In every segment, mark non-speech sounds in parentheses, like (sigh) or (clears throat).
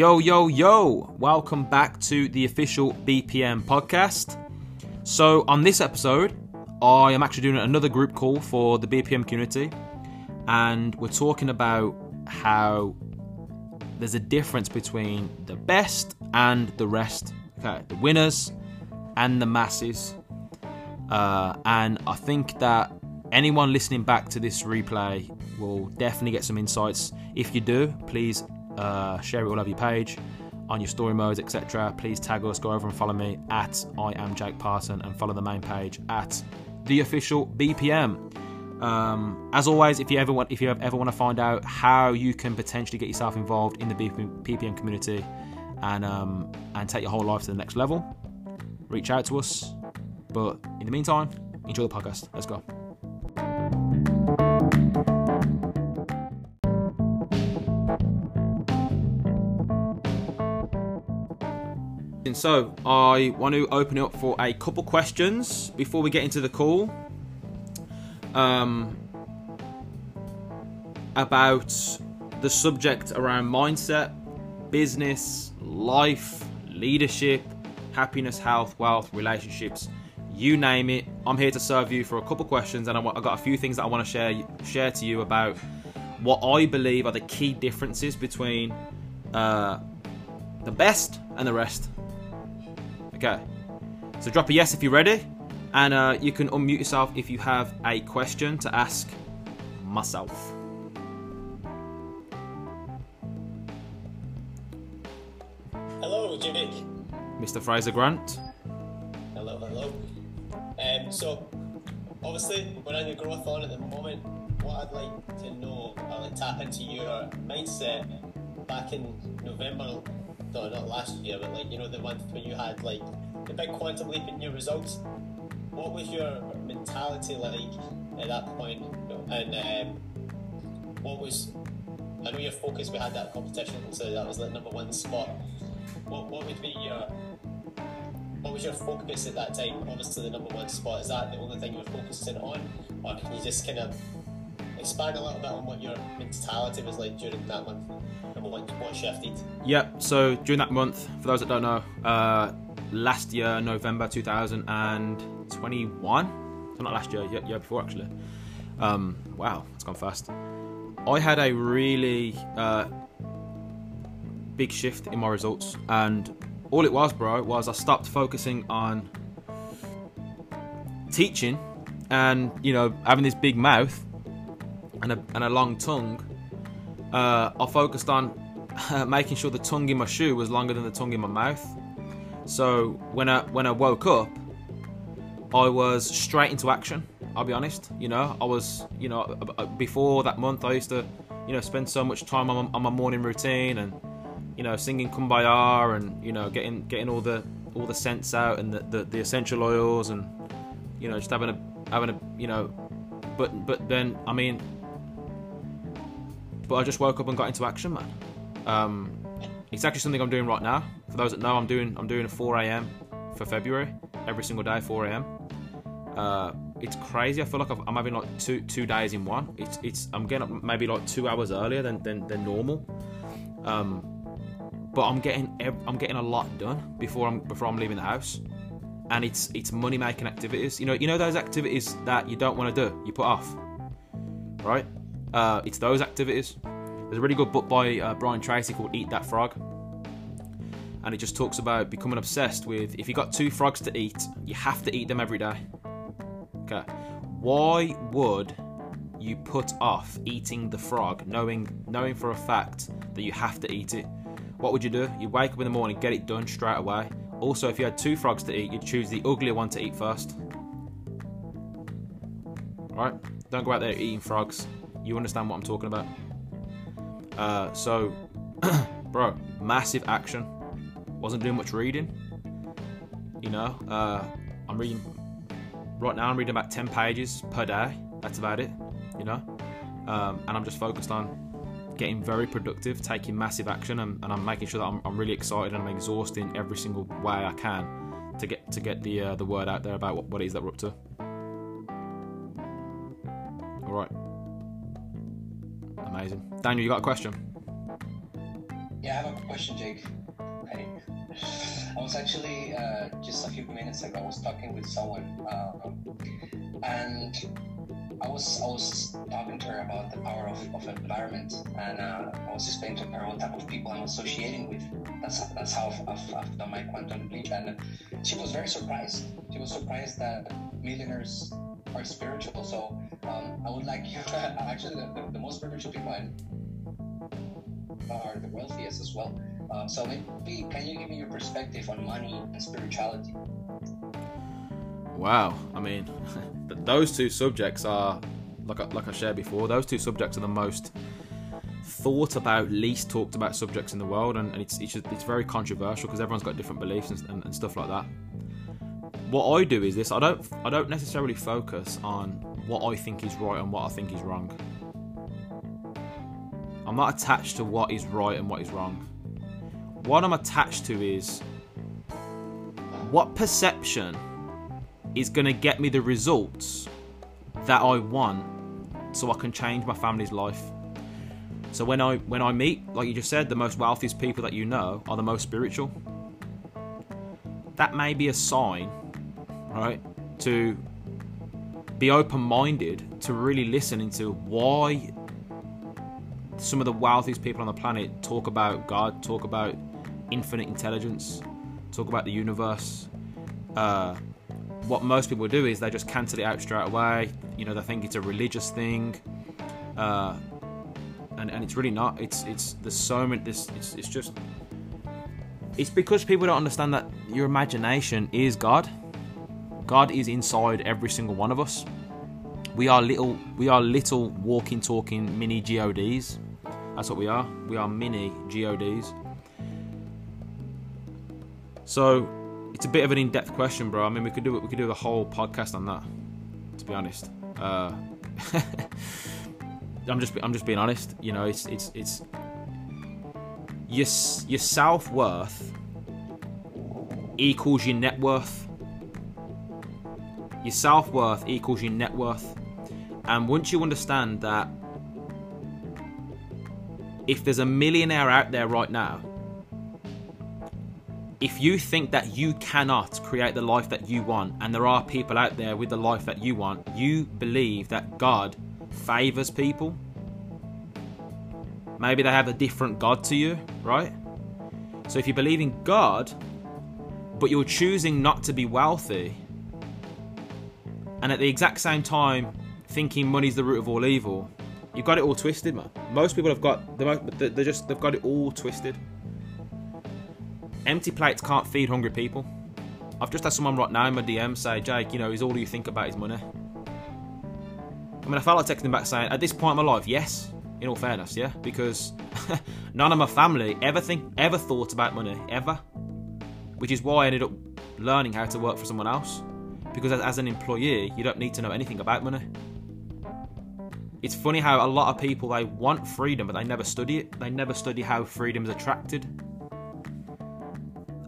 Yo, yo, yo! Welcome back to the official BPM podcast. So, on this episode, I am actually doing another group call for the BPM community, and we're talking about how there's a difference between the best and the rest. Okay, the winners and the masses. Uh, and I think that anyone listening back to this replay will definitely get some insights. If you do, please uh, share it all over your page, on your story modes, etc. Please tag us, go over and follow me at I am Jake Parson, and follow the main page at the official BPM. Um, as always, if you ever want, if you ever want to find out how you can potentially get yourself involved in the BPM community and um, and take your whole life to the next level, reach out to us. But in the meantime, enjoy the podcast. Let's go. So, I want to open it up for a couple questions before we get into the call. Um, about the subject around mindset, business, life, leadership, happiness, health, wealth, relationships, you name it. I'm here to serve you for a couple questions, and I have got a few things that I want to share share to you about what I believe are the key differences between uh, the best and the rest. Okay. So drop a yes if you're ready, and uh, you can unmute yourself if you have a question to ask myself. Hello, Jake. Mr. Fraser Grant. Hello, hello. Um, so, obviously, we're in the growth on at the moment. What I'd like to know, I'd like tap into your mindset back in November no, not last year, but like you know the month when you had like big quantum leap in your results. What was your mentality like at that point? And um, what was I know your focus. We had that competition, so that was the number one spot. What what would be your what was your focus at that time? Obviously, the number one spot is that the only thing you were focusing on, or can you just kind of expand a little bit on what your mentality was like during that month? what, what shifted? Yep. So during that month, for those that don't know, uh, last year November 2021, so not last year, year, year before actually. Um, wow, it's gone fast. I had a really uh, big shift in my results, and all it was, bro, was I stopped focusing on teaching and you know having this big mouth and a, and a long tongue uh, I focused on uh, (laughs) making sure the tongue in my shoe was longer than the tongue in my mouth. So when I when I woke up, I was straight into action. I'll be honest. You know, I was you know before that month I used to you know spend so much time on, on my morning routine and you know singing kumbaya and you know getting getting all the all the scents out and the, the, the essential oils and you know just having a having a you know but but then I mean but I just woke up and got into action, man. Um, it's actually something I'm doing right now. For those that know, I'm doing I'm doing a 4 a.m. for February every single day, 4 a.m. Uh, it's crazy. I feel like I'm having like two two days in one. It's it's I'm getting up maybe like two hours earlier than than, than normal. Um, but I'm getting I'm getting a lot done before I'm before I'm leaving the house, and it's it's money making activities. You know you know those activities that you don't want to do, you put off, right? Uh, it's those activities. There's a really good book by uh, Brian Tracy called Eat That Frog. And it just talks about becoming obsessed with if you got two frogs to eat, you have to eat them every day. Okay. Why would you put off eating the frog knowing knowing for a fact that you have to eat it? What would you do? You'd wake up in the morning, get it done straight away. Also, if you had two frogs to eat, you'd choose the uglier one to eat first. Alright? Don't go out there eating frogs. You understand what I'm talking about. Uh, so, (clears throat) bro, massive action. Wasn't doing much reading. You know, uh, I'm reading right now. I'm reading about ten pages per day. That's about it. You know, um, and I'm just focused on getting very productive, taking massive action, and, and I'm making sure that I'm, I'm, really excited and I'm exhausting every single way I can to get to get the uh, the word out there about what, what it is that we're up to. All right. Amazing. Daniel, you got a question? Yeah, I have a question, Jake. Hey, I was actually uh, just a few minutes ago. I was talking with someone, uh, and I was I was talking to her about the power of, of environment, and uh, I was explaining to her what type of people I'm associating with. That's that's how I've, I've, I've done my quantum leap, and she was very surprised. She was surprised that millionaires are spiritual. So um, I would like you. (laughs) actually, the, the, most spiritual people are the wealthiest as well. Uh, so maybe can you give me your perspective on money and spirituality? Wow, I mean, (laughs) those two subjects are like I, like I shared before. Those two subjects are the most thought about, least talked about subjects in the world, and, and it's, it's it's very controversial because everyone's got different beliefs and, and, and stuff like that. What I do is this: I don't I don't necessarily focus on what I think is right and what I think is wrong. I'm not attached to what is right and what is wrong. What I'm attached to is what perception is going to get me the results that I want so I can change my family's life. So when I when I meet, like you just said, the most wealthiest people that you know are the most spiritual. That may be a sign, right, to be open-minded to really listen into why some of the wealthiest people on the planet talk about God, talk about infinite intelligence, talk about the universe. Uh, what most people do is they just cancel it out straight away. You know, they think it's a religious thing, uh, and and it's really not. It's it's there's so many. This it's, it's just it's because people don't understand that your imagination is God. God is inside every single one of us. We are little we are little walking talking mini gods that's what we are. We are mini GODs. So it's a bit of an in-depth question, bro. I mean, we could do it. We could do the whole podcast on that. To be honest, uh, (laughs) I'm just I'm just being honest. You know, it's it's it's your your self worth equals your net worth. Your self worth equals your net worth, and once you understand that if there's a millionaire out there right now, if you think that you cannot create the life that you want, and there are people out there with the life that you want, you believe that God favors people. Maybe they have a different God to you, right? So if you believe in God, but you're choosing not to be wealthy, and at the exact same time thinking money's the root of all evil, You've got it all twisted, man. Most people have got the most—they're just they've got it all twisted. Empty plates can't feed hungry people. I've just had someone right now in my DM say, Jake, you know, is all you think about is money. I mean, I felt like texting back saying, at this point in my life, yes. In all fairness, yeah, because (laughs) none of my family ever think ever thought about money ever, which is why I ended up learning how to work for someone else. Because as, an employee, you don't need to know anything about money it's funny how a lot of people they want freedom, but they never study it. They never study how freedom is attracted.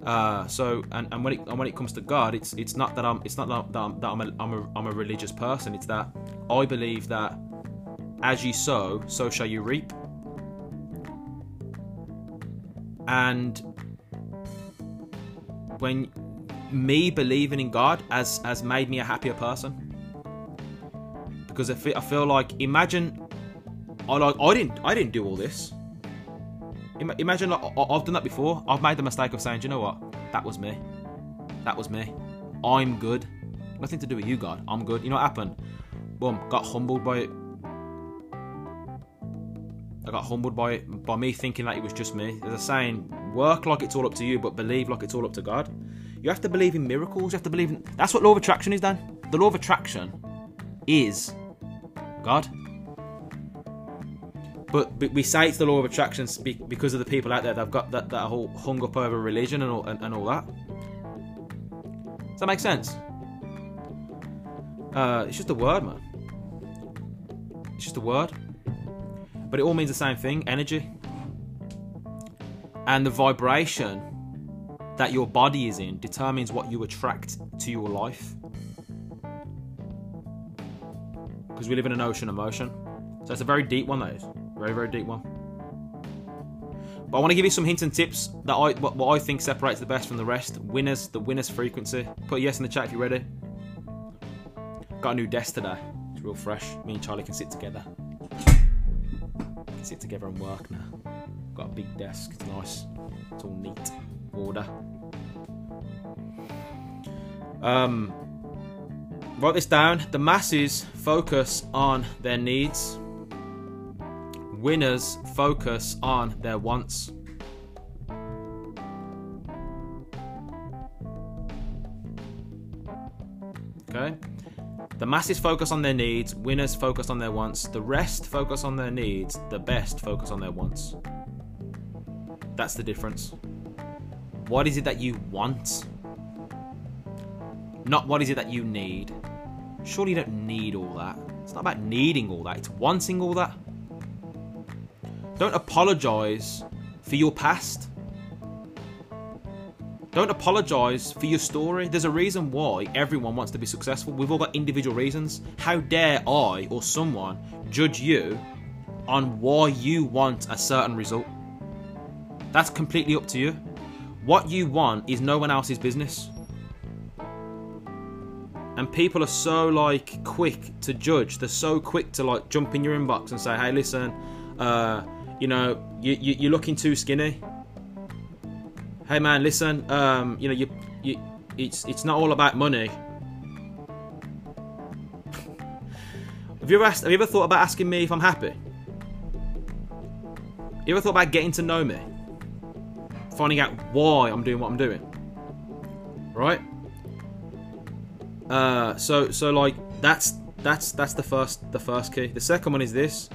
Uh, so and, and when it and when it comes to God, it's it's not that I'm it's not that I'm, that I'm, a, I'm, a, I'm a religious person. It's that I believe that as you sow, so shall you reap. And when me believing in God has has made me a happier person because I feel, I feel like imagine I like I didn't I didn't do all this. Imagine like I've done that before. I've made the mistake of saying, you know what? That was me. That was me. I'm good. Nothing to do with you, God. I'm good. You know what happened? Boom. Got humbled by it. I got humbled by it by me thinking that it was just me. There's a saying: work like it's all up to you, but believe like it's all up to God. You have to believe in miracles. You have to believe in. That's what law of attraction is, Dan. The law of attraction is God. But, we say it's the law of attraction because of the people out there that've got that, that whole hung up over religion and all, and, and all that. Does that make sense? Uh, it's just a word, man. It's just a word. But it all means the same thing energy. And the vibration that your body is in determines what you attract to your life. because we live in an ocean of motion. So it's a very deep one, that is. Very, very deep one. But I want to give you some hints and tips that I what, what I think separates the best from the rest. Winners, the winners frequency. Put yes in the chat if you're ready. Got a new desk today. It's real fresh. Me and Charlie can sit together. Can sit together and work now. Got a big desk. It's nice. It's all neat. Order. Um, write this down. The masses focus on their needs. Winners focus on their wants. Okay? The masses focus on their needs, winners focus on their wants, the rest focus on their needs, the best focus on their wants. That's the difference. What is it that you want? Not what is it that you need. Surely you don't need all that. It's not about needing all that, it's wanting all that. Don't apologize for your past. Don't apologize for your story. There's a reason why everyone wants to be successful. We've all got individual reasons. How dare I or someone judge you on why you want a certain result? That's completely up to you. What you want is no one else's business. And people are so like quick to judge. They're so quick to like jump in your inbox and say, "Hey, listen, uh, you know, you, you you're looking too skinny." hey man, listen, um, you know, you, you, it's it's not all about money. (laughs) have you ever asked, have you ever thought about asking me if I'm happy? You ever thought about getting to know me? Finding out why I'm doing what I'm doing. Right? Uh, so so like that's that's that's the first the first key. The second one is this: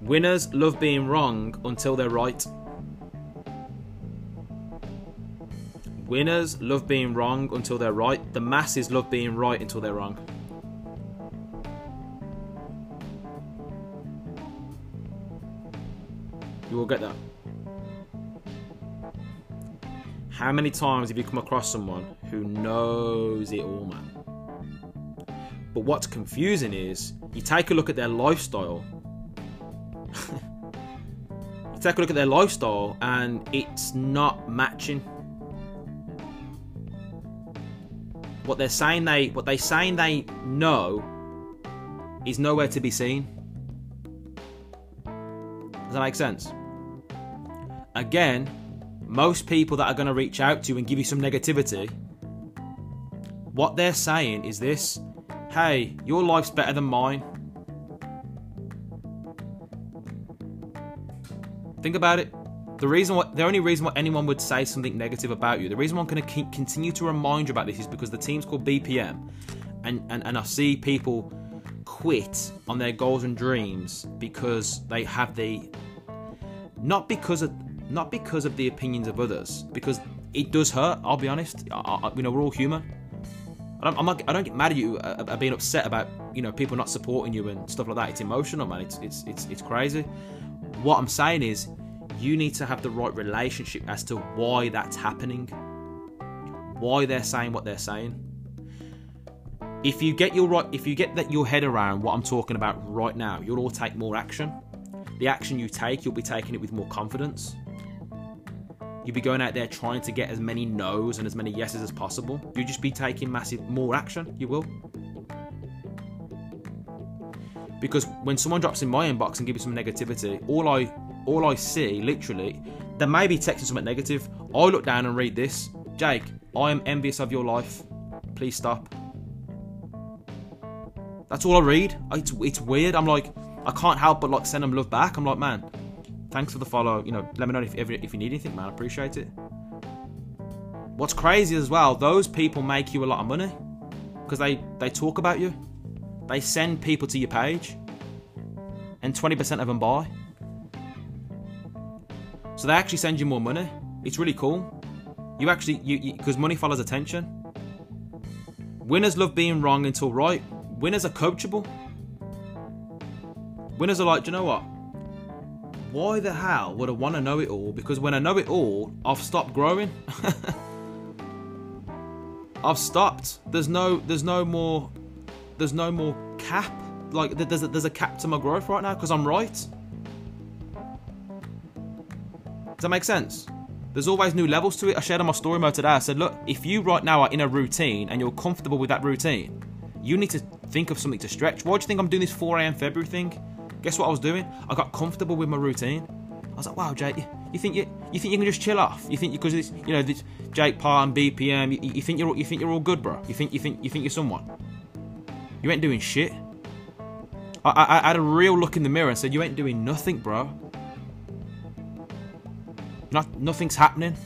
winners love being wrong until they're right. Winners love being wrong until they're right. The masses love being right until they're wrong. You will get that. How many times have you come across someone who knows it all, man? But what's confusing is you take a look at their lifestyle. (laughs) you take a look at their lifestyle and it's not matching what they're saying they what they saying they know is nowhere to be seen. Does that make sense? Again, most people that are going to reach out to you and give you some negativity, what they're saying is this hey, your life's better than mine. Think about it. The reason what the only reason why anyone would say something negative about you, the reason why I'm going to continue to remind you about this is because the team's called BPM, and, and and I see people quit on their goals and dreams because they have the not because of not because of the opinions of others because it does hurt. I'll be honest. I, I, you know we're all human. I don't, I'm not, I don't get mad at you uh, uh, being upset about you know people not supporting you and stuff like that. It's emotional, man. It's it's it's, it's crazy. What I'm saying is you need to have the right relationship as to why that's happening, why they're saying what they're saying. If you get your right, if you get that your head around what I'm talking about right now, you'll all take more action. The action you take, you'll be taking it with more confidence. You'll be going out there trying to get as many no's and as many yeses as possible. You'll just be taking massive more action. You will. Because when someone drops in my inbox and gives me some negativity, all I all I see, literally, they may be texting something negative. I look down and read this. Jake, I am envious of your life. Please stop. That's all I read. It's, it's weird. I'm like, I can't help but like send them love back. I'm like, man, thanks for the follow. You know, let me know if, if, if you need anything, man. I appreciate it. What's crazy as well, those people make you a lot of money because they, they talk about you. They send people to your page and 20% of them buy. So they actually send you more money. It's really cool. You actually, you because money follows attention. Winners love being wrong until right. Winners are coachable. Winners are like, you know what? Why the hell would I want to know it all? Because when I know it all, I've stopped growing. (laughs) I've stopped. There's no, there's no more, there's no more cap. Like there's a, there's a cap to my growth right now because I'm right. Does that make sense? There's always new levels to it. I shared on my story mode today. I said, look, if you right now are in a routine and you're comfortable with that routine, you need to think of something to stretch. Why do you think I'm doing this 4 a.m. February thing? Guess what I was doing? I got comfortable with my routine. I was like, wow, Jake, you, think you you think you can just chill off? You think because it's you know this Jake Parr and BPM, you, you think you're you think you're all good, bro? You think you think you think you're someone? You ain't doing shit. I, I, I had a real look in the mirror and said, you ain't doing nothing, bro. Not nothing's happening.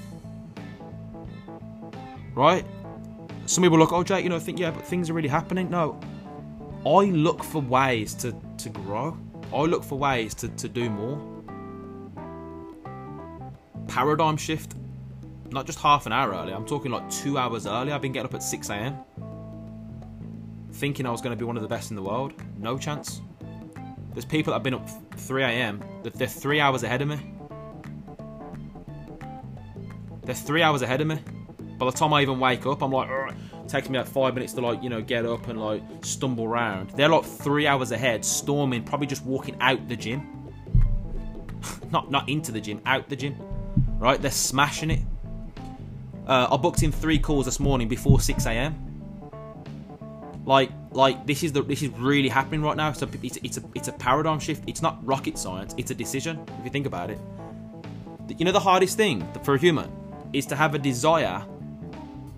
Right? Some people look, oh Jake, you know, think yeah, but things are really happening. No. I look for ways to, to grow. I look for ways to, to do more. Paradigm shift. Not just half an hour early, I'm talking like two hours early. I've been getting up at 6 a.m. Thinking I was going to be one of the best in the world. No chance. There's people that have been up 3 a.m. They're three hours ahead of me. They're three hours ahead of me. By the time I even wake up, I'm like, it takes me like five minutes to like, you know, get up and like stumble around. They're like three hours ahead, storming, probably just walking out the gym. (laughs) not not into the gym, out the gym. Right? They're smashing it. Uh, I booked in three calls this morning before 6 a.m. Like, like this is the this is really happening right now. So it's, it's a it's a paradigm shift. It's not rocket science. It's a decision. If you think about it, you know the hardest thing for a human is to have a desire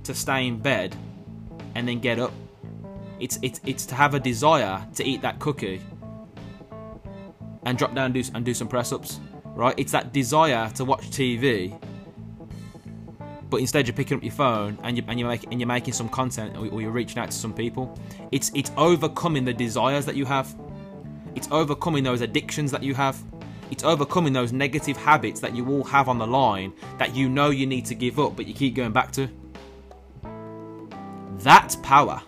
to stay in bed and then get up. It's it's it's to have a desire to eat that cookie and drop down and do, and do some press ups, right? It's that desire to watch TV, but instead you're picking up your phone and you and you're making and you're making some content or, you're reaching out to some people. It's it's overcoming the desires that you have. It's overcoming those addictions that you have. It's overcoming those negative habits that you all have on the line that you know you need to give up, but you keep going back to. That's power.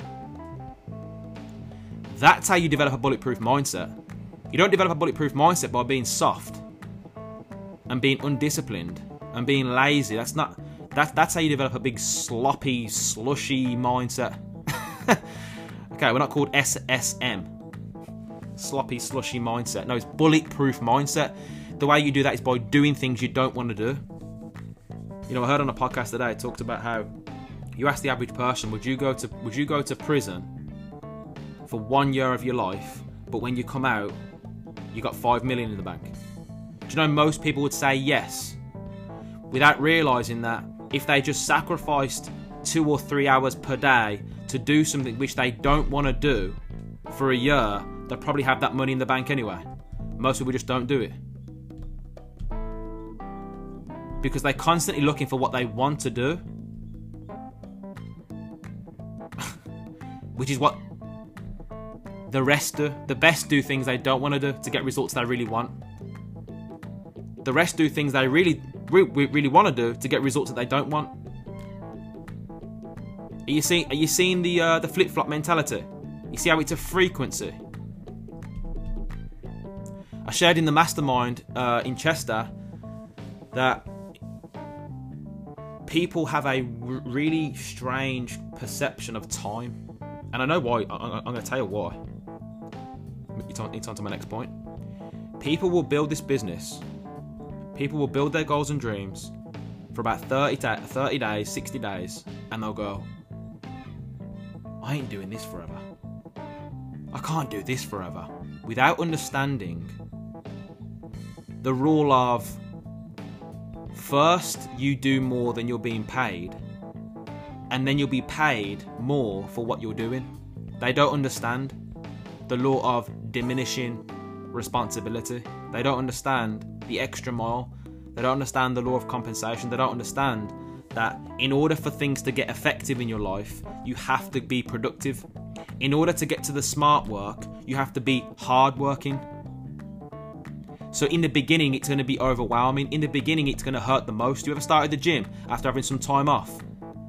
That's how you develop a bulletproof mindset. You don't develop a bulletproof mindset by being soft and being undisciplined and being lazy. That's not that, that's how you develop a big sloppy, slushy mindset. (laughs) okay, we're not called SSM sloppy, slushy mindset. No, it's bulletproof mindset. The way you do that is by doing things you don't want to do. You know, I heard on a podcast today it talked about how you ask the average person, would you go to would you go to prison for one year of your life, but when you come out, you got five million in the bank? Do you know most people would say yes, without realizing that if they just sacrificed two or three hours per day to do something which they don't want to do for a year, they'll probably have that money in the bank anyway. Most people just don't do it. Because they're constantly looking for what they want to do. Which is what the rest do. The best do things they don't want to do to get results they really want. The rest do things they really, really, really want to do to get results that they don't want. Are you seeing? Are you seeing the uh, the flip flop mentality? You see how it's a frequency. I shared in the mastermind uh, in Chester that people have a really strange perception of time, and I know why. I- am going to tell you why. It's on, it's on to my next point. People will build this business. People will build their goals and dreams for about 30, 30 days, 60 days, and they'll go, I ain't doing this forever. I can't do this forever. Without understanding the rule of first you do more than you're being paid, and then you'll be paid more for what you're doing. They don't understand the law of diminishing responsibility. They don't understand the extra mile. They don't understand the law of compensation. They don't understand that in order for things to get effective in your life, you have to be productive. In order to get to the smart work, you have to be hardworking. So in the beginning, it's going to be overwhelming. In the beginning, it's going to hurt the most. You ever started the gym after having some time off,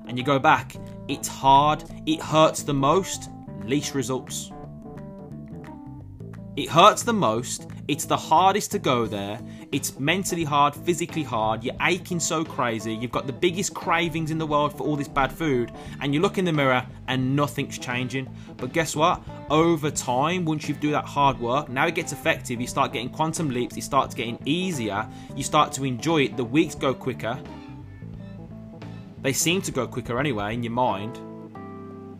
and you go back? It's hard. It hurts the most. Least results. It hurts the most. It's the hardest to go there. It's mentally hard, physically hard. You're aching so crazy. You've got the biggest cravings in the world for all this bad food, and you look in the mirror and nothing's changing. But guess what? Over time, once you do that hard work, now it gets effective. You start getting quantum leaps. It starts getting easier. You start to enjoy it. The weeks go quicker. They seem to go quicker anyway in your mind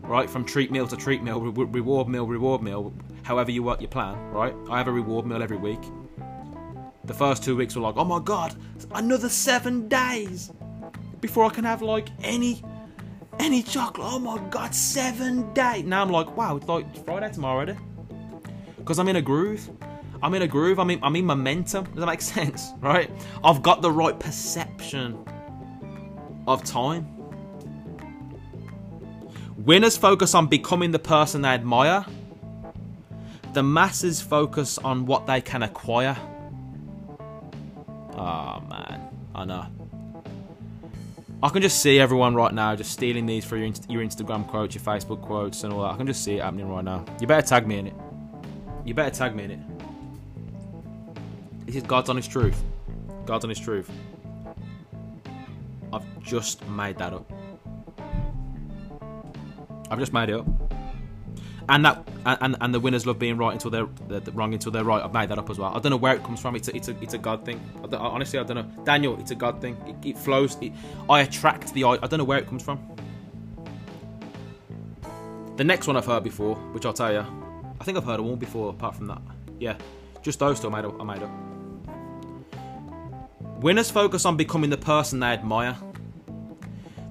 right? From treat meal to treat meal, re- reward meal, reward meal, however you work your plan, right? I have a reward meal every week. The first two weeks were like, oh my god, another seven days before I can have like any any chocolate. Oh my god, seven days. Now I'm like, wow, it's like Friday tomorrow already. Because I'm in a groove. I'm in a groove. I'm in, I'm in momentum. Does that make (laughs) sense? Right? I've got the right perception of time. Winners focus on becoming the person they admire. The masses focus on what they can acquire. Oh man, I know. I can just see everyone right now just stealing these for your, your Instagram quotes, your Facebook quotes, and all that. I can just see it happening right now. You better tag me in it. You better tag me in it. This is God's honest truth. God's honest truth. I've just made that up. I've just made it up. And that and, and the winners love being right until they're, they're, wrong until they're right. I've made that up as well. I don't know where it comes from. It's a, it's a, it's a God thing. I honestly, I don't know. Daniel, it's a God thing. It, it flows. It, I attract the. I don't know where it comes from. The next one I've heard before, which I'll tell you, I think I've heard them all before. Apart from that, yeah, just those two I made up. I made up. Winners focus on becoming the person they admire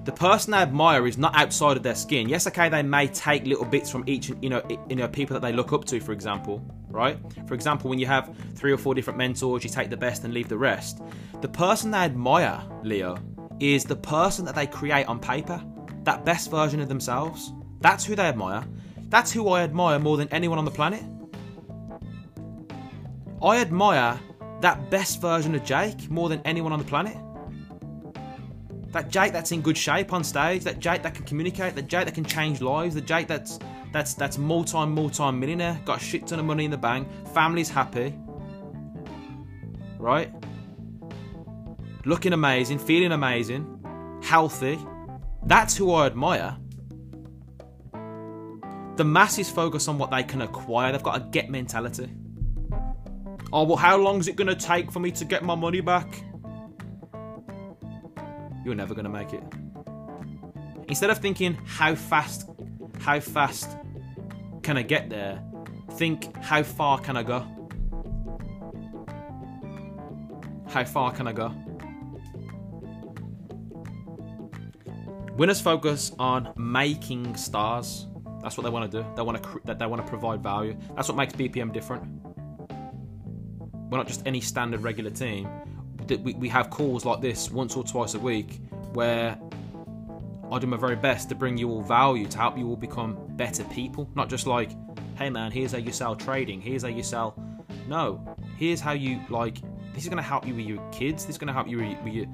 the person they admire is not outside of their skin. Yes, okay, they may take little bits from each, you know, you know, people that they look up to, for example, right? For example, when you have three or four different mentors, you take the best and leave the rest. The person they admire, Leo, is the person that they create on paper, that best version of themselves. That's who they admire. That's who I admire more than anyone on the planet. I admire that best version of Jake more than anyone on the planet. That Jake that's in good shape on stage, that Jake that can communicate, that Jake that can change lives, the Jake that's that's that's multi multi millionaire, got a shit ton of money in the bank, family's happy, right? Looking amazing, feeling amazing, healthy. That's who I admire. The masses focus on what they can acquire. They've got a get mentality. Oh well, how long is it going to take for me to get my money back? you're never going to make it. Instead of thinking how fast, how fast can I get there, think how far can I go? How far can I go? Winners focus on making stars. That's what they want to do. They want to that they want to provide value. That's what makes BPM different. We're not just any standard regular team we, we have calls like this once or twice a week where I do my very best to bring you all value to help you all become better people. Not just like, hey man, here's how you sell trading, here's how you sell. No, here's how you like. This is gonna help you with your kids. This is gonna help you with your.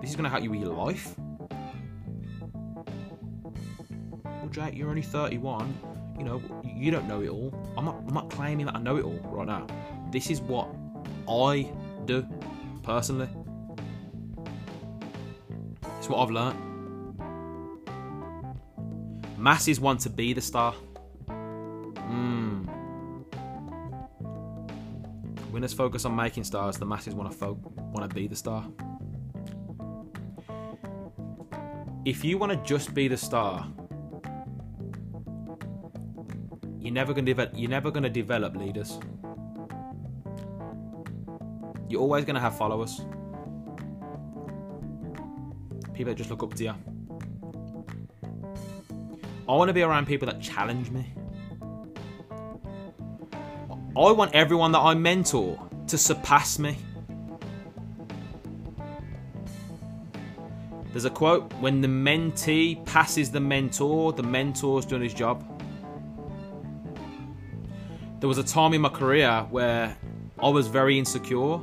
This is gonna help you with your life. Well, Jake, you're only 31. You know, you don't know it all. I'm not. I'm not claiming that I know it all right now. This is what I do personally. It's what I've learnt. Masses want to be the star. Hmm. Winners focus on making stars. The masses want to fo- want to be the star. If you want to just be the star, you're never to develop. You're never going to develop leaders. You're always going to have followers. People that just look up to you. I want to be around people that challenge me. I want everyone that I mentor to surpass me. There's a quote when the mentee passes the mentor, the mentor's done his job. There was a time in my career where I was very insecure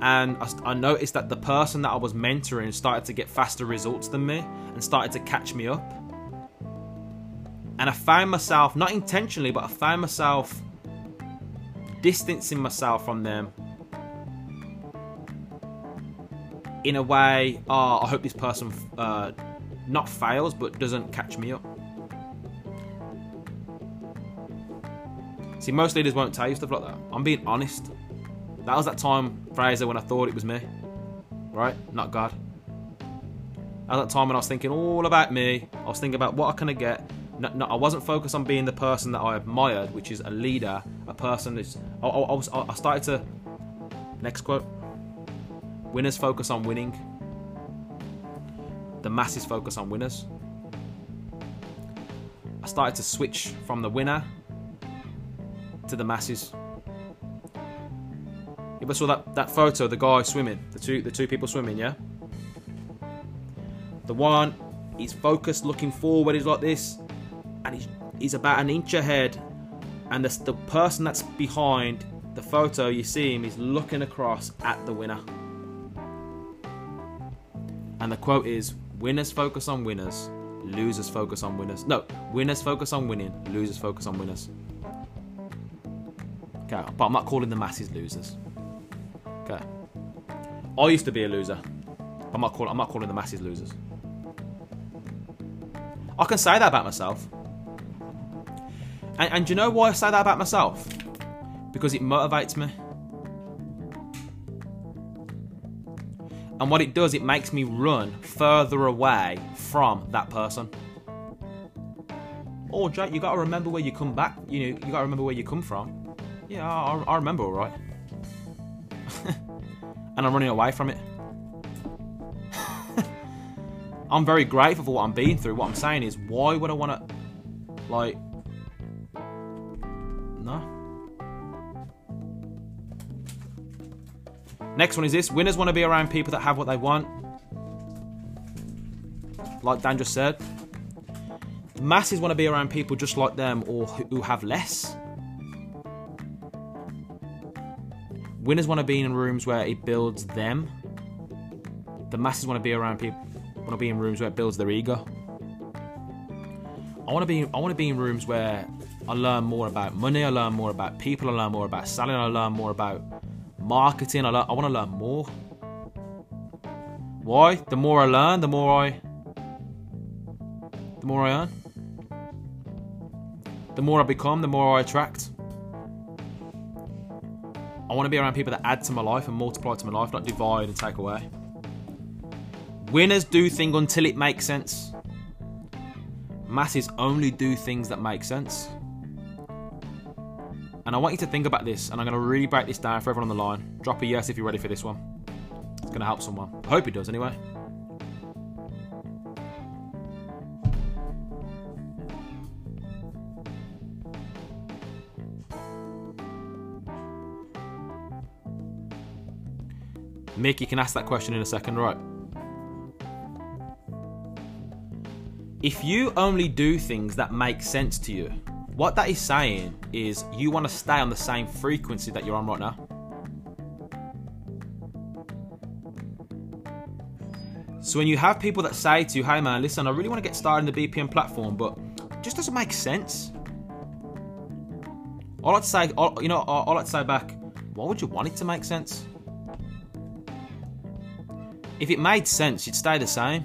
and I, noticed that the person that I was mentoring started to get faster results than me and started to catch me up. And I found myself, not intentionally, but I found myself distancing myself from them in a way, oh, I hope this person uh, not fails but doesn't catch me up. See, most leaders won't tell you stuff like that. I'm being honest. That was that time, Fraser, when I thought it was me. Right? Not God. At that time when I was thinking all about me. I was thinking about what I can get. No, no, I wasn't focused on being the person that I admired, which is a leader, a person that's. I, I, I was, I started to. Next quote. Winners focus on winning. The masses focus on winners. I started to switch from the winner to the masses. Ever saw that, that photo, the guy swimming, the two the two people swimming, yeah? The one, he's focused, looking forward, he's like this, and he's, he's about an inch ahead, and the, the person that's behind the photo, you see him, he's looking across at the winner. And the quote is Winners focus on winners, losers focus on winners. No, winners focus on winning, losers focus on winners. Okay, but I'm not calling the masses losers. Okay. I used to be a loser. I'm not calling I'm not calling the masses losers. I can say that about myself. And, and do you know why I say that about myself? Because it motivates me. And what it does, it makes me run further away from that person. Oh, Jake, you gotta remember where you come back. You know, you gotta remember where you come from. Yeah, I, I remember, all right. And I'm running away from it. (laughs) I'm very grateful for what I'm being through. What I'm saying is, why would I want to, like, no. Next one is this: winners want to be around people that have what they want. Like Dan just said, masses want to be around people just like them or who have less. Winners want to be in rooms where it builds them. The masses want to be around people want to be in rooms where it builds their ego. I want to be I want to be in rooms where I learn more about money, I learn more about people, I learn more about selling, I learn more about marketing. I, learn, I want to learn more. Why? The more I learn, the more I the more I earn. The more I become, the more I attract. I want to be around people that add to my life and multiply to my life, not divide and take away. Winners do things until it makes sense. Masses only do things that make sense. And I want you to think about this, and I'm going to really break this down for everyone on the line. Drop a yes if you're ready for this one. It's going to help someone. I hope it does, anyway. Mick, you can ask that question in a second, right? If you only do things that make sense to you, what that is saying is you want to stay on the same frequency that you're on right now. So when you have people that say to you, hey man, listen, I really want to get started in the BPM platform, but it just doesn't make sense. All I'd say, all, you know, all, I'd say back, why would you want it to make sense? If it made sense, you'd stay the same.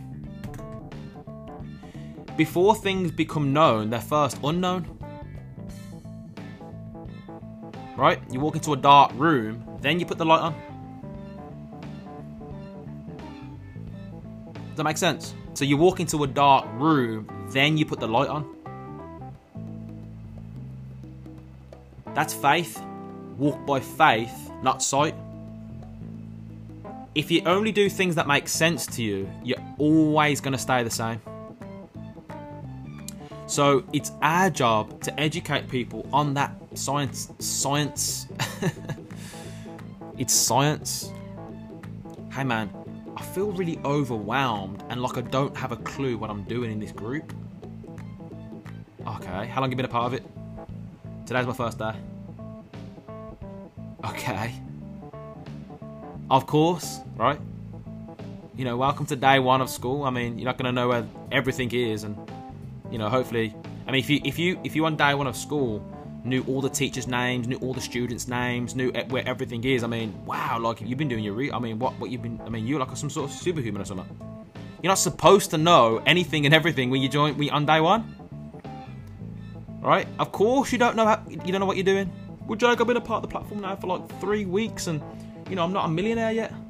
Before things become known, they're first unknown. Right? You walk into a dark room, then you put the light on. Does that make sense? So you walk into a dark room, then you put the light on. That's faith. Walk by faith, not sight. If you only do things that make sense to you, you're always going to stay the same. So it's our job to educate people on that science. Science. (laughs) it's science. Hey man, I feel really overwhelmed and like I don't have a clue what I'm doing in this group. Okay, how long have you been a part of it? Today's my first day. Okay. Of course, right? You know, welcome to day one of school. I mean, you're not going to know where everything is, and you know, hopefully, I mean, if you if you if you on day one of school knew all the teachers' names, knew all the students' names, knew where everything is. I mean, wow, like you've been doing your re- I mean, what what you've been? I mean, you're like some sort of superhuman or something. You're not supposed to know anything and everything when you join when you on day one, right? Of course, you don't know how you don't know what you're doing. Well, Jake, I've been a part of the platform now for like three weeks, and you know I'm not a millionaire yet. (laughs)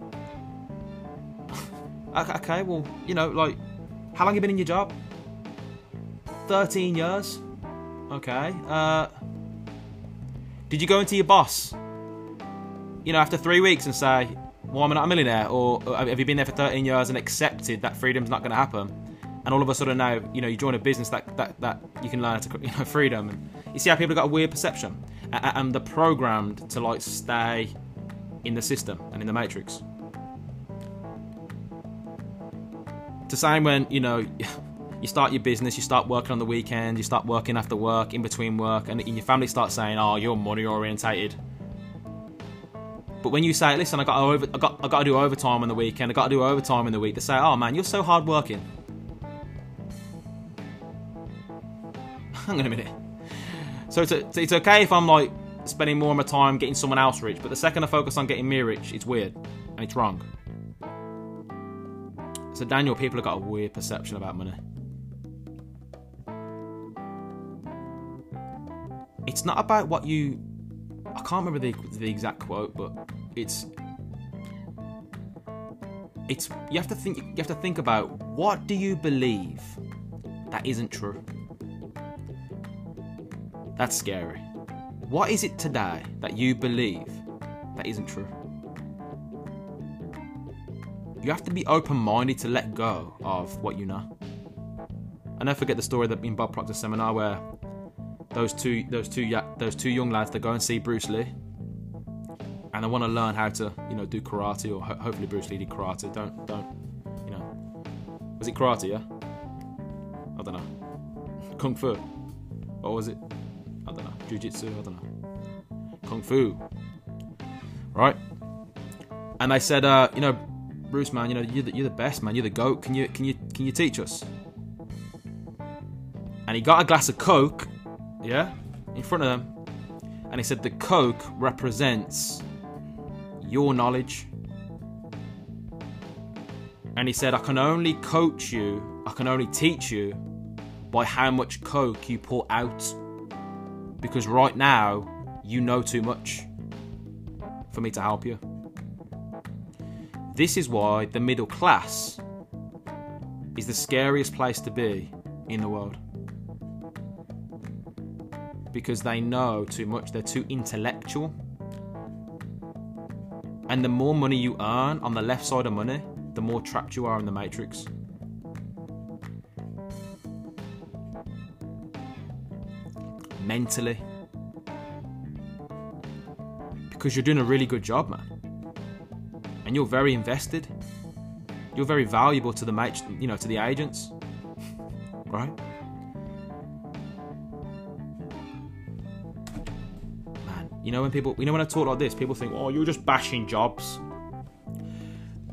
Okay, well, you know, like, how long you been in your job? 13 years. Okay. Uh, did you go into your boss, you know, after three weeks and say, well, I'm not a millionaire? Or, or have you been there for 13 years and accepted that freedom's not going to happen? And all of a sudden now, you know, you join a business that, that, that you can learn how to, (laughs) you know, freedom. And you see how people have got a weird perception? And, and they're programmed to, like, stay in the system and in the matrix. It's the same when, you know, (laughs) you start your business, you start working on the weekend, you start working after work, in between work, and your family starts saying, "Oh, you're money orientated." But when you say, "Listen, I got over, I got, I got to do overtime on the weekend, I got to do overtime in the week," they say, "Oh man, you're so hard working." (laughs) Hang on a minute. So it's, it's okay if I'm like spending more of my time getting someone else rich, but the second I focus on getting me rich, it's weird and it's wrong. So Daniel, people have got a weird perception about money. It's not about what you. I can't remember the the exact quote, but it's. It's you have to think. You have to think about what do you believe that isn't true. That's scary. What is it today that you believe that isn't true? you have to be open-minded to let go of what you know. I never forget the story that in Bob Proctor's seminar where those two those two those two young lads they go and see Bruce Lee and they want to learn how to you know do karate or ho- hopefully Bruce Lee did karate. Don't don't you know? Was it karate? Yeah. I don't know. (laughs) Kung Fu. Or was it? Jiu-Jitsu. I don't know. Kung Fu. Right. And they said, uh, you know, Bruce, man, you know you're the, you're the best, man. You're the goat. Can you can you can you teach us? And he got a glass of Coke, yeah, in front of them, and he said the Coke represents your knowledge. And he said, I can only coach you, I can only teach you by how much Coke you pour out. Because right now, you know too much for me to help you. This is why the middle class is the scariest place to be in the world. Because they know too much, they're too intellectual. And the more money you earn on the left side of money, the more trapped you are in the matrix. Mentally. Because you're doing a really good job, man and you're very invested. You're very valuable to the you know, to the agents, (laughs) right? Man, you know when people, you know when I talk like this, people think, "Oh, you're just bashing jobs."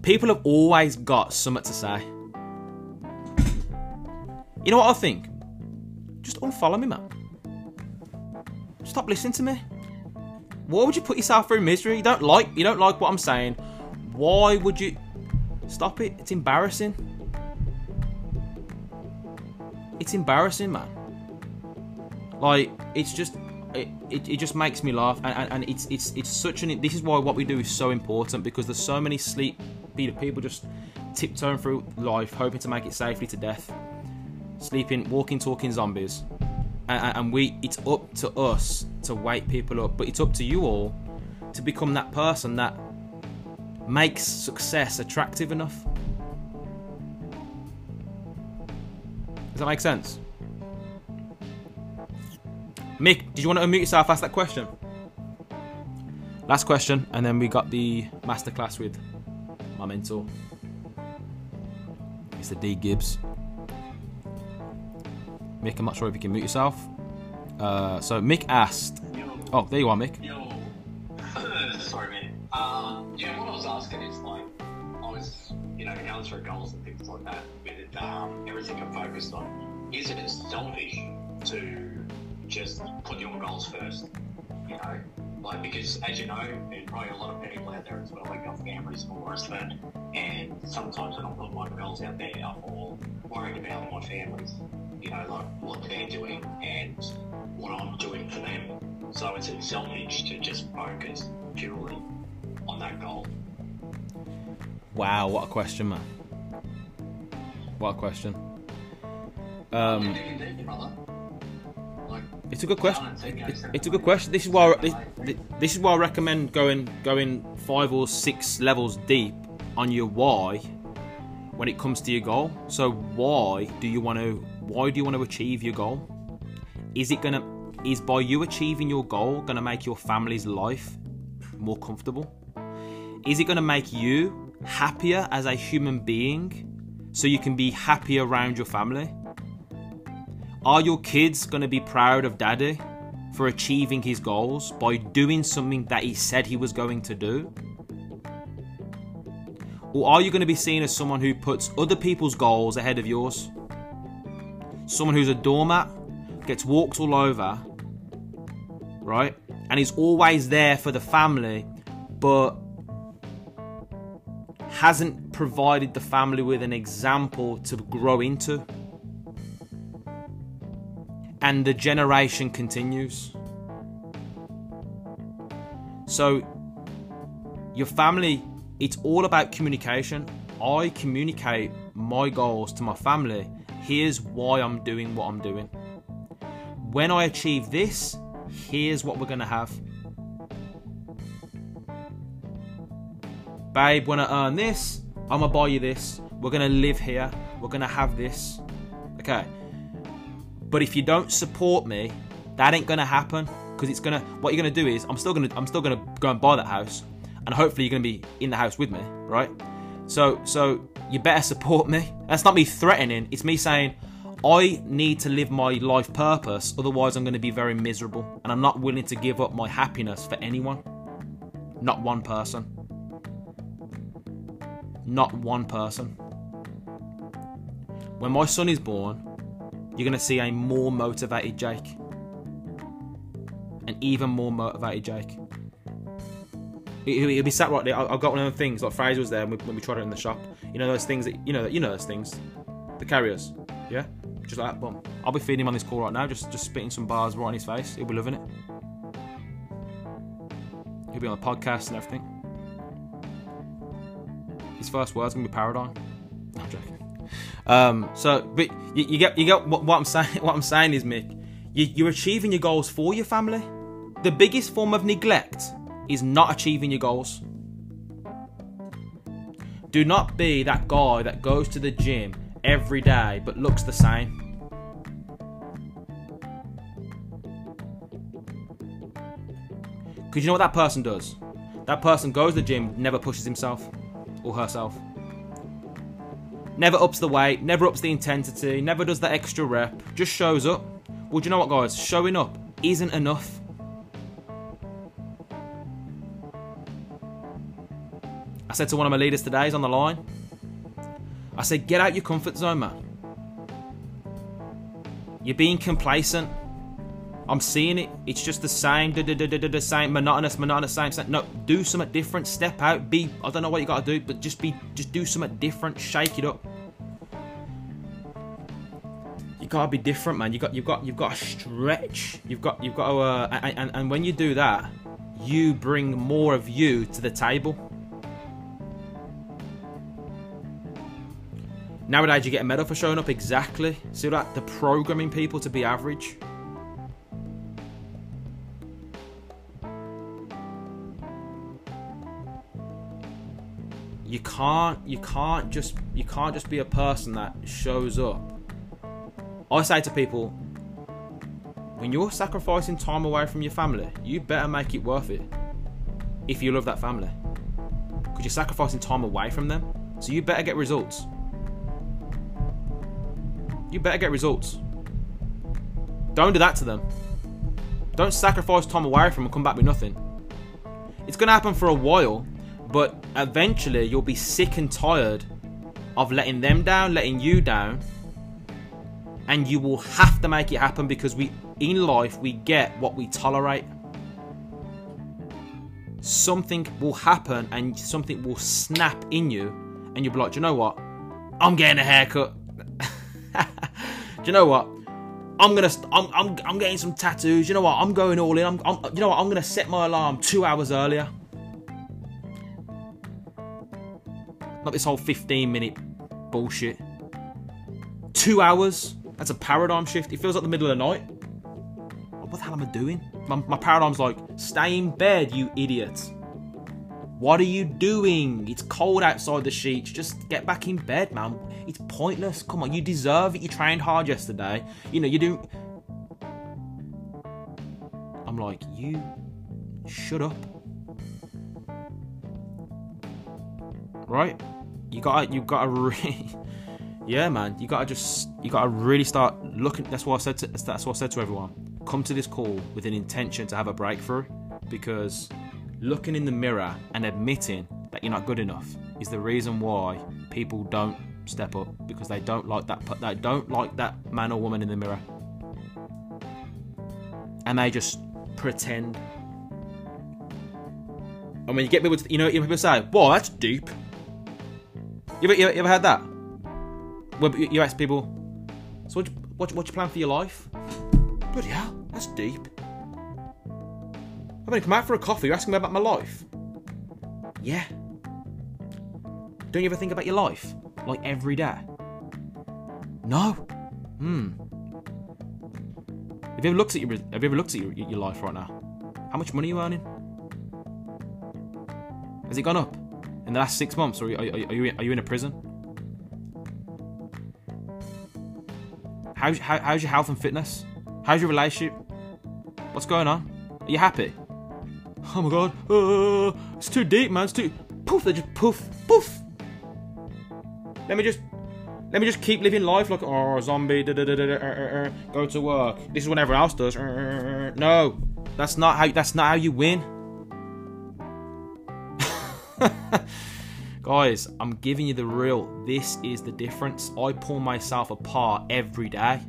People have always got something to say. You know what I think? Just unfollow me, man. Stop listening to me. Why would you put yourself through misery? You don't like you don't like what I'm saying. Why would you stop it? It's embarrassing. It's embarrassing, man. Like it's just it, it, it just makes me laugh and, and, and it's it's it's such an this is why what we do is so important because there's so many sleep people just tiptoeing through life hoping to make it safely to death sleeping walking talking zombies and, we it's up to us to wake people up but it's up to you all to become that person that makes success attractive enough. Does that make sense? Mick, did you want to unmute yourself? Ask that question. Last question, and then we got the masterclass with my mentor, Mr. D Gibbs. Mick, I'm not sure if you can mute yourself. Uh, so Mick asked. Oh, there you are, Mick. Yo. (coughs) Sorry, man. Um, yeah, what I was asking is like, I was, you know, going through goals and things like that with um, everything I'm focused on. Is it as selfish to just put your goals first. You know, like because as you know, and probably a lot of people out there as well, like got families and all the rest of it. And sometimes when I put my goals out there, I'm all worried about my families. You know, like what they're doing and what I'm doing for them. So it's a selfish to just focus purely on that goal. Wow, what a question, man. What a question. Um, Indeed, brother. Like, it's a good question. it It's, a good question. This is why I, this, this is why I recommend going going five or six levels deep on your why when it comes to your goal. So why do you want to why do you want to achieve your goal? Is it gonna is by you achieving your goal gonna make your family's life more comfortable? Is it gonna make you happier as a human being so you can be happy around your family? Are your kids to be proud of daddy for achieving his goals by doing something that he said he was going to do? Or are you going to be seen as someone who puts other people's goals ahead of yours? Someone who's a doormat, gets walked all over, right? And he's always there for the family, but hasn't provided the family with an example to grow into and the generation continues. So, your family, it's all about communication. I communicate my goals to my family. Here's why I'm doing what I'm doing. When I achieve this, here's what we're going to have. Babe, when I earn this, I'm going to buy you this. We're going to live here. We're going to have this. Okay. But if you don't support me, that ain't gonna happen. Because it's gonna what you're gonna do is I'm still gonna I'm still gonna go and buy that house. And hopefully you're gonna be in the house with me, right? So so you better support me. That's not me threatening, it's me saying I need to live my life purpose, otherwise I'm gonna be very miserable. And I'm not willing to give up my happiness for anyone. Not one person. Not one person. When my son is born, you're going to see a more motivated Jake. An even more motivated Jake. He'll, he'll be sat right there. I've got one of them things, like Fraser was there when we, when we tried it in the shop. You know those things that, you know, that you know those things. The carriers. Yeah? Just like that, boom. I'll be feeding him on this call right now, just, just spitting some bars right on his face. He'll be loving it. He'll be on the podcast and everything. His first word's gonna be paradigm. No, I'm joking. Um, so, but you, you get you get what, what I'm saying. (laughs) What I'm saying is, Mick, you, you're achieving your goals for your family. The biggest form of neglect is not achieving your goals. Do not be that guy that goes to the gym every day but looks the same. Because you know what that person does? That person goes to the gym, never pushes himself or herself. Never ups the weight, never ups the intensity, never does that extra rep, just shows up. Well, do you know what, guys? Showing up isn't enough. I said to one of my leaders today, he's on the line. I said, get out your comfort zone, man. You're being complacent. I'm seeing it. It's just the same, da da da da same, monotonous, monotonous, same, same. No, do something different. Step out. Be. I don't know what you got to do, but just be. Just do something different. Shake it up. You gotta be different, man. You got. You've got. You've got to stretch. You've got. You've got to. Uh, and and when you do that, you bring more of you to the table. Nowadays, you get a medal for showing up exactly. See that? The programming people to be average. you can't you can't just you can't just be a person that shows up i say to people when you're sacrificing time away from your family you better make it worth it if you love that family because you're sacrificing time away from them so you better get results you better get results don't do that to them don't sacrifice time away from and come back with nothing it's going to happen for a while but eventually you'll be sick and tired of letting them down, letting you down, and you will have to make it happen because we in life we get what we tolerate. Something will happen and something will snap in you, and you'll be like, you know what? I'm getting a haircut. You know what? I'm gonna, I'm, I'm, I'm getting some tattoos. You know what? I'm going all in. I'm, I'm, you know what? I'm gonna set my alarm two hours earlier. Not this whole 15 minute bullshit. Two hours. That's a paradigm shift. It feels like the middle of the night. What the hell am I doing? My, my paradigm's like, stay in bed, you idiot. What are you doing? It's cold outside the sheets. Just get back in bed, man. It's pointless. Come on, you deserve it. You trained hard yesterday. You know, you do. I'm like, you shut up. Right? You gotta, you gotta really, (laughs) yeah, man. You gotta just, you gotta really start looking. That's what I said. To, that's what I said to everyone. Come to this call with an intention to have a breakthrough, because looking in the mirror and admitting that you're not good enough is the reason why people don't step up because they don't like that they don't like that man or woman in the mirror and they just pretend I mean you get people to, you know people say "Whoa, that's deep you ever, you ever, heard that you ask people so what, what, what's your plan for your life bloody hell that's deep I'm gonna come out for a coffee. You're asking me about my life? Yeah. Don't you ever think about your life? Like every day? No. Hmm. Have you ever looked at your Have you ever looked at your, your life right now? How much money are you earning? Has it gone up in the last six months, or are you, are you, are you in a prison? How's, how, how's your health and fitness? How's your relationship? What's going on? Are you happy? Oh my god, uh, it's too deep, man. It's too poof. They just poof, poof. Let me just, let me just keep living life like oh zombie. Da, da, da, da, uh, uh, go to work. This is what everyone else does. Uh, no, that's not how. That's not how you win. (laughs) Guys, I'm giving you the real. This is the difference. I pull myself apart every day.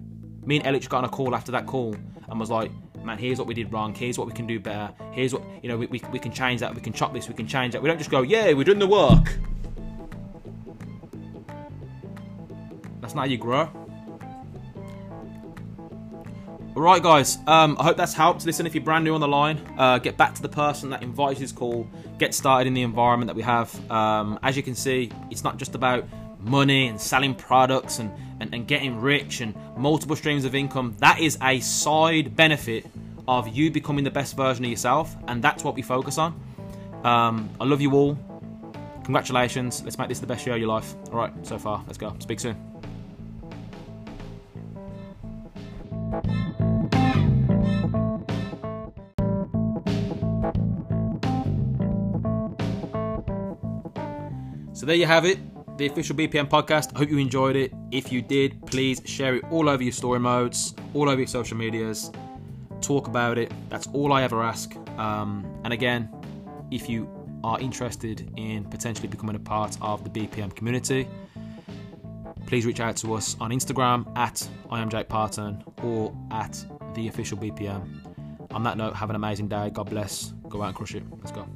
Me and Elliot got on a call after that call and was like, man, here's what we did wrong, here's what we can do better, here's what, you know, we, we, we can change that, we can chop this, we can change that. We don't just go, yeah, we're doing the work. How you grow. Alright guys, um, I hope that's helped. Listen, if you're brand new on the line, uh, get back to the person that invited this call, get started in the environment that we have. Um, as you can see, it's not just about money and selling products and, and, and getting rich and multiple streams of income, that is a side benefit of you becoming the best version of yourself, and that's what we focus on. Um, I love you all. Congratulations. Let's make this the best year of your life. All right, so far. Let's go. Speak soon. So there you have it the official BPM podcast. I hope you enjoyed it. If you did, please share it all over your story modes, all over your social medias. Talk about it. That's all I ever ask. Um, and again, if you are interested in potentially becoming a part of the BPM community, please reach out to us on Instagram at I am Jake Parton or at the official BPM. On that note, have an amazing day. God bless. Go out and crush it. Let's go.